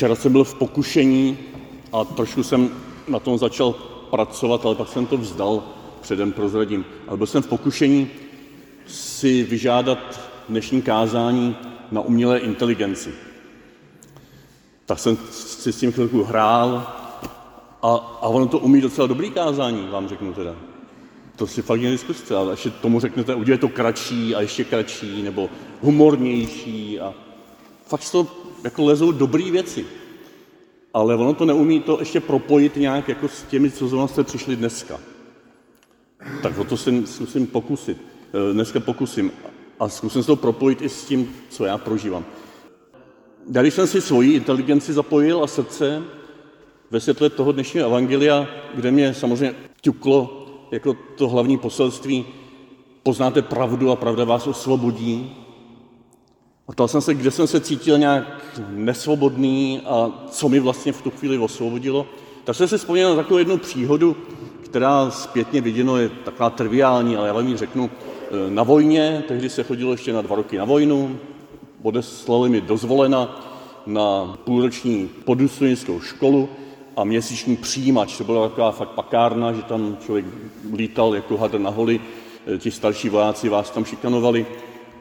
Včera jsem byl v pokušení a trošku jsem na tom začal pracovat, ale pak jsem to vzdal, předem prozradím. Ale byl jsem v pokušení si vyžádat dnešní kázání na umělé inteligenci. Tak jsem si s tím chvilku hrál a, a ono to umí docela dobrý kázání, vám řeknu teda. To si fakt někdy zkuste, ale ještě tomu řeknete, udělej to kratší a ještě kratší, nebo humornější a fakt to jako lezou dobré věci. Ale ono to neumí to ještě propojit nějak jako s těmi, co zrovna jste přišli dneska. Tak o to se zkusím pokusit. Eh, dneska pokusím. A zkusím se to propojit i s tím, co já prožívám. Když jsem si svoji inteligenci zapojil a srdce ve světle toho dnešního evangelia, kde mě samozřejmě ťuklo jako to hlavní poselství, poznáte pravdu a pravda vás osvobodí, a ptal jsem se, kde jsem se cítil nějak nesvobodný a co mi vlastně v tu chvíli osvobodilo. Tak jsem si vzpomněl na takovou jednu příhodu, která zpětně viděno je taková triviální, ale já vám ji řeknu. E, na vojně, tehdy se chodilo ještě na dva roky na vojnu, odeslali mi dozvolena na půlroční podůstojnickou školu a měsíční přijímač. To byla taková fakt pakárna, že tam člověk lítal jako hadr na holi, e, ti starší vojáci vás tam šikanovali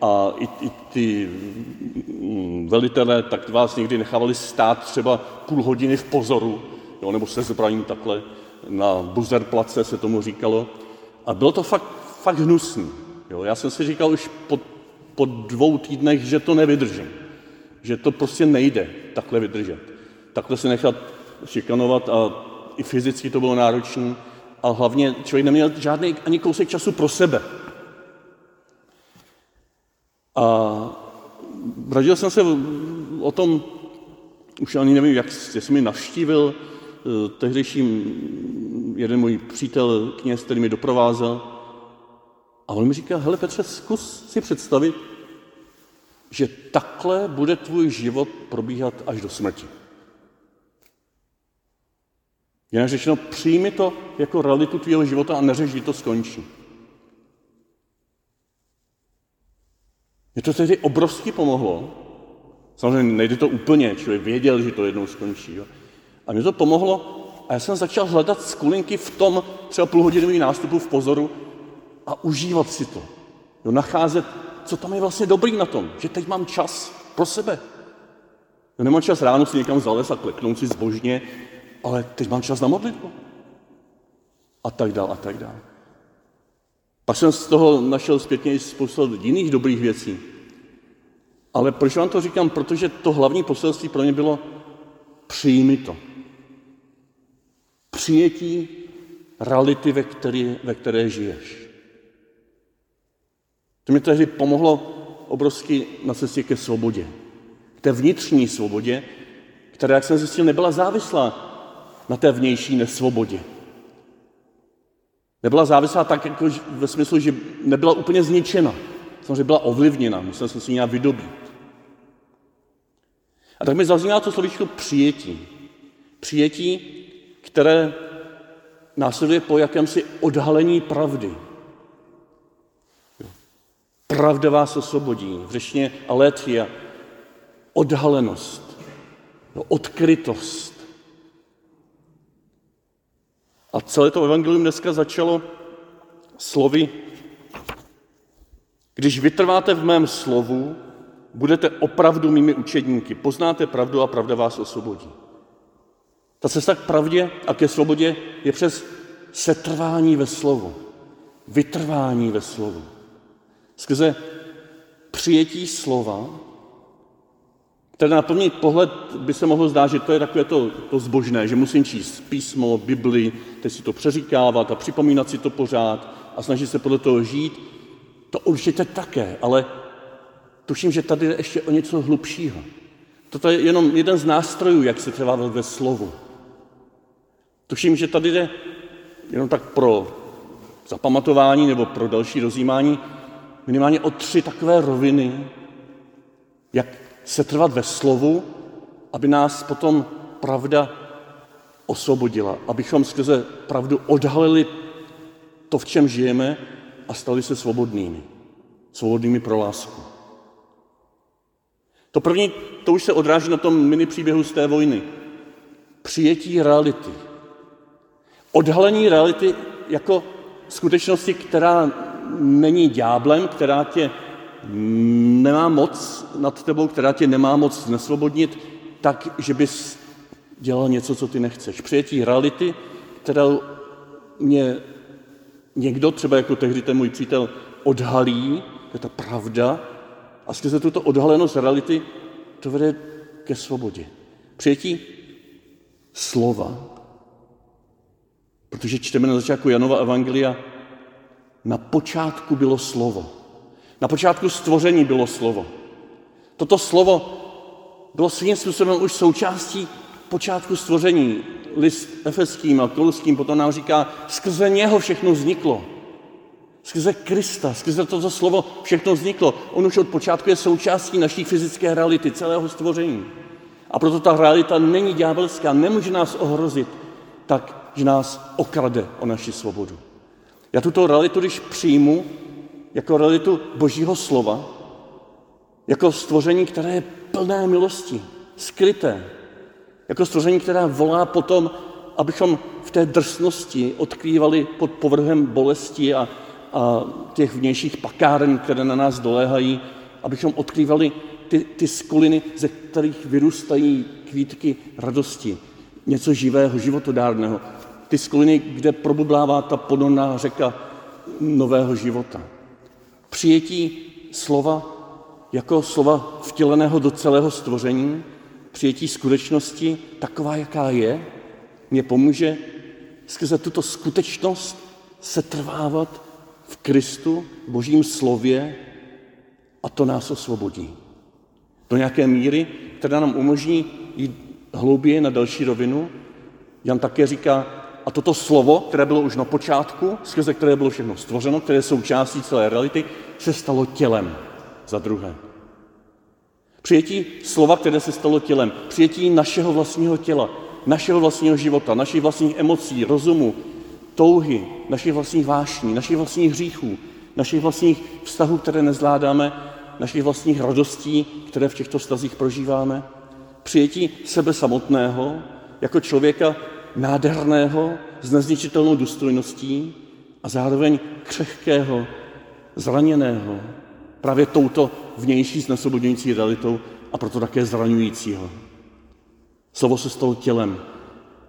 a i, i ty mm, velitelé tak vás někdy nechávali stát třeba půl hodiny v pozoru, jo, nebo se zbraním takhle, na buzerplace se tomu říkalo. A bylo to fakt, fakt hnusný. Jo. Já jsem si říkal už po, po dvou týdnech, že to nevydržím. Že to prostě nejde takhle vydržet. Takhle se nechat šikanovat a i fyzicky to bylo náročné. A hlavně člověk neměl žádný ani kousek času pro sebe. A radil jsem se o tom, už ani nevím, jak jestli mi navštívil eh, tehdejší jeden můj přítel, kněz, který mi doprovázel. A on mi říká, hele Petře, zkus si představit, že takhle bude tvůj život probíhat až do smrti. Jinak řečeno, přijmi to jako realitu tvého života a neřeš, že to skončí. Mě to tehdy obrovsky pomohlo. Samozřejmě nejde to úplně, člověk věděl, že to jednou skončí. Jo. A mě to pomohlo a já jsem začal hledat skulinky v tom třeba půlhodinový nástupu v pozoru a užívat si to. Jo, nacházet, co tam je vlastně dobrý na tom, že teď mám čas pro sebe. Jo, nemám čas ráno si někam zalez a kleknout si zbožně, ale teď mám čas na modlitbu. A tak dál, a tak dál. Pak jsem z toho našel zpětně i spoustu jiných dobrých věcí. Ale proč vám to říkám? Protože to hlavní poselství pro mě bylo přijmi to. Přijetí reality, ve které, ve které žiješ. To mi tehdy pomohlo obrovsky na cestě ke svobodě. K té vnitřní svobodě, která, jak jsem zjistil, nebyla závislá na té vnější nesvobodě. Nebyla závislá tak, jako ve smyslu, že nebyla úplně zničena. Samozřejmě byla ovlivněna, musel jsem si nějak vydobít. A tak mi zaznívá to slovíčko přijetí. Přijetí, které následuje po jakémsi odhalení pravdy. Pravda vás osvobodí. V řečně aletia. Odhalenost. Odkrytost. A celé to evangelium dneska začalo slovy, když vytrváte v mém slovu, budete opravdu mými učedníky, poznáte pravdu a pravda vás osvobodí. Ta cesta k pravdě a ke svobodě je přes setrvání ve slovu, vytrvání ve slovu. Skrze přijetí slova Tedy na první pohled by se mohlo zdát, že to je takové to, to zbožné, že musím číst písmo, Bibli, teď si to přeříkávat a připomínat si to pořád a snažit se podle toho žít. To určitě také, ale tuším, že tady je ještě o něco hlubšího. Toto je jenom jeden z nástrojů, jak se trvá ve slovu. Tuším, že tady jde jenom tak pro zapamatování nebo pro další rozjímání minimálně o tři takové roviny, jak setrvat ve slovu, aby nás potom pravda osvobodila, abychom skrze pravdu odhalili to, v čem žijeme a stali se svobodnými. Svobodnými pro lásku. To první, to už se odráží na tom mini příběhu z té vojny. Přijetí reality. Odhalení reality jako skutečnosti, která není dňáblem, která tě nemá moc nad tebou, která tě nemá moc nesvobodnit, tak, že bys dělal něco, co ty nechceš. Přijetí reality, kterou mě někdo, třeba jako tehdy ten můj přítel, odhalí, to je ta pravda, a skrze tuto odhalenost reality to vede ke svobodě. Přijetí slova, protože čteme na začátku Janova Evangelia, na počátku bylo slovo. Na počátku stvoření bylo slovo. Toto slovo bylo svým způsobem už součástí počátku stvoření. List efeským a koluským potom nám říká, skrze něho všechno vzniklo. Skrze Krista, skrze toto slovo všechno vzniklo. On už od počátku je součástí naší fyzické reality, celého stvoření. A proto ta realita není ďábelská, nemůže nás ohrozit tak, že nás okrade o naši svobodu. Já tuto realitu, když přijmu jako realitu Božího slova, jako stvoření, které je plné milosti, skryté, jako stvoření, které volá potom, abychom v té drsnosti odkrývali pod povrhem bolesti a, a těch vnějších pakáren, které na nás doléhají, abychom odkrývali ty, ty skuliny, ze kterých vyrůstají kvítky radosti, něco živého, životodárného. Ty skuliny, kde probublává ta podonná řeka nového života. Přijetí slova jako slova vtěleného do celého stvoření, přijetí skutečnosti taková, jaká je, mě pomůže skrze tuto skutečnost setrvávat v Kristu, v Božím slově a to nás osvobodí. Do nějaké míry, která nám umožní jít hlouběji na další rovinu. Jan také říká, a toto slovo, které bylo už na počátku, skrze které bylo všechno stvořeno, které je součástí celé reality, se stalo tělem za druhé. Přijetí slova, které se stalo tělem, přijetí našeho vlastního těla, našeho vlastního života, našich vlastních emocí, rozumu, touhy, našich vlastních vášní, našich vlastních hříchů, našich vlastních vztahů, které nezvládáme, našich vlastních radostí, které v těchto vztazích prožíváme, přijetí sebe samotného jako člověka nádherného, s nezničitelnou důstojností a zároveň křehkého, zraněného, právě touto vnější znesvobodující realitou a proto také zraňujícího. Slovo se stalo tělem.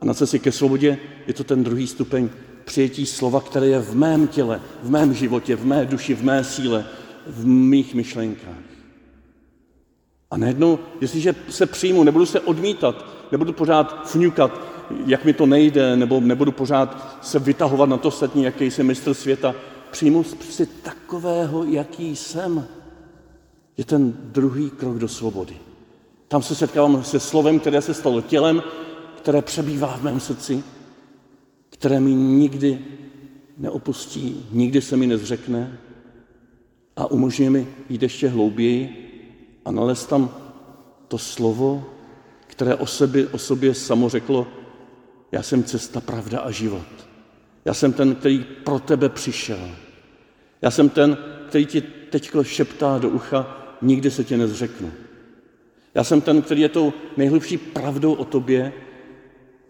A na cestě ke svobodě je to ten druhý stupeň přijetí slova, které je v mém těle, v mém životě, v mé duši, v mé síle, v mých myšlenkách. A najednou, jestliže se přijmu, nebudu se odmítat, nebudu pořád fňukat, jak mi to nejde, nebo nebudu pořád se vytahovat na to ostatní, jaký jsem mistr světa, přijmu si takového, jaký jsem, je ten druhý krok do svobody. Tam se setkávám se slovem, které se stalo tělem, které přebývá v mém srdci, které mi nikdy neopustí, nikdy se mi nezřekne a umožňuje mi jít ještě hlouběji a nalézt tam to slovo, které o sobě, o sobě samo řeklo, já jsem cesta, pravda a život. Já jsem ten, který pro tebe přišel. Já jsem ten, který ti teď šeptá do ucha, nikdy se tě nezřeknu. Já jsem ten, který je tou nejhlubší pravdou o tobě,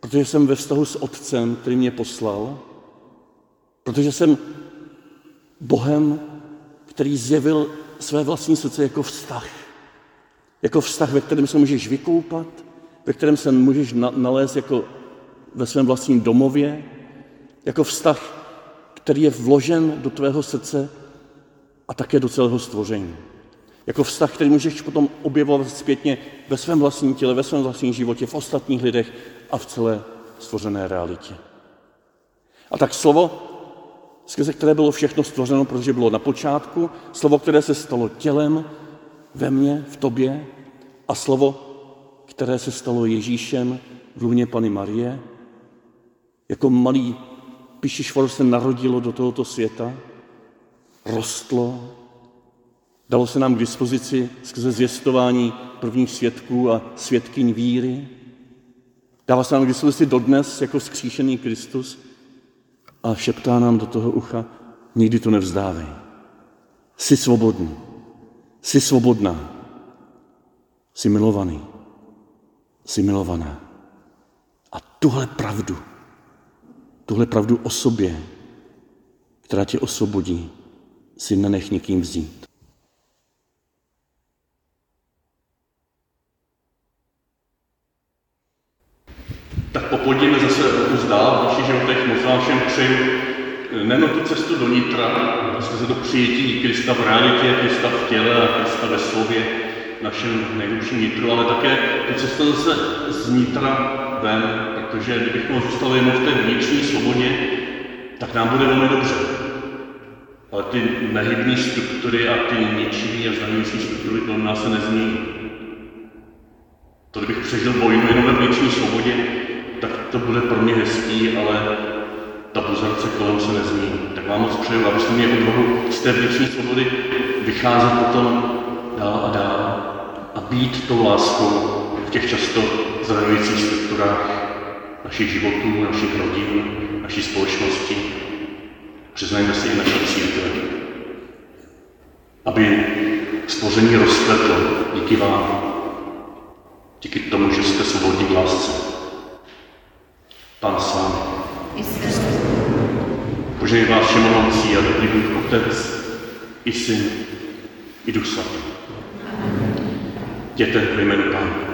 protože jsem ve vztahu s Otcem, který mě poslal, protože jsem Bohem, který zjevil své vlastní srdce jako vztah. Jako vztah, ve kterém se můžeš vykoupat, ve kterém se můžeš nalézt jako ve svém vlastním domově, jako vztah, který je vložen do tvého srdce a také do celého stvoření. Jako vztah, který můžeš potom objevovat zpětně ve svém vlastním těle, ve svém vlastním životě, v ostatních lidech a v celé stvořené realitě. A tak slovo, skrze které bylo všechno stvořeno, protože bylo na počátku, slovo, které se stalo tělem ve mně, v tobě, a slovo, které se stalo Ježíšem v lůně Pany Marie, jako malý švor se narodilo do tohoto světa, rostlo, dalo se nám k dispozici skrze zvěstování prvních svědků a svědkyň víry, dává se nám k dispozici dodnes jako skříšený Kristus a šeptá nám do toho ucha, nikdy to nevzdávej. Jsi svobodný, jsi svobodná. Jsi milovaný. Jsi milovaná. A tuhle pravdu, tuhle pravdu o sobě, která tě osvobodí, si nenech nikým vzít. Tak popodíme zase kus dál v našich životech. Moc vám všem přeju nejenom tu cestu do nitra, skrze to přijetí Krista v realitě, Krista v těle a Krista ve slově, našem nejlepším nitru, ale také tu cestu zase z nitra ven, protože kdybychom zůstali jenom v té vnitřní svobodě, tak nám bude velmi dobře. Ale ty nehybné struktury a ty ničivý a zraňující struktury to nás se nezmění. To, kdybych přežil vojnu jenom ve vnitřní svobodě, tak to bude pro mě hezký, ale ta buzerce kolem se nezmění. Tak vám moc přeju, abyste měli odvahu z té vnitřní svobody vycházet potom dál a dál a být tou láskou v těch často zraňujících strukturách našich životů, našich rodin, naší společnosti. Přiznajme si i naší církve. Aby stvoření rozkvetlo díky vám, díky tomu, že jste svobodní v lásce. Pán s vámi. Požej vás všemohoucí a dobrý Bůh Otec, i Syn, i Duch Svatý. Jděte ve jménu Pána.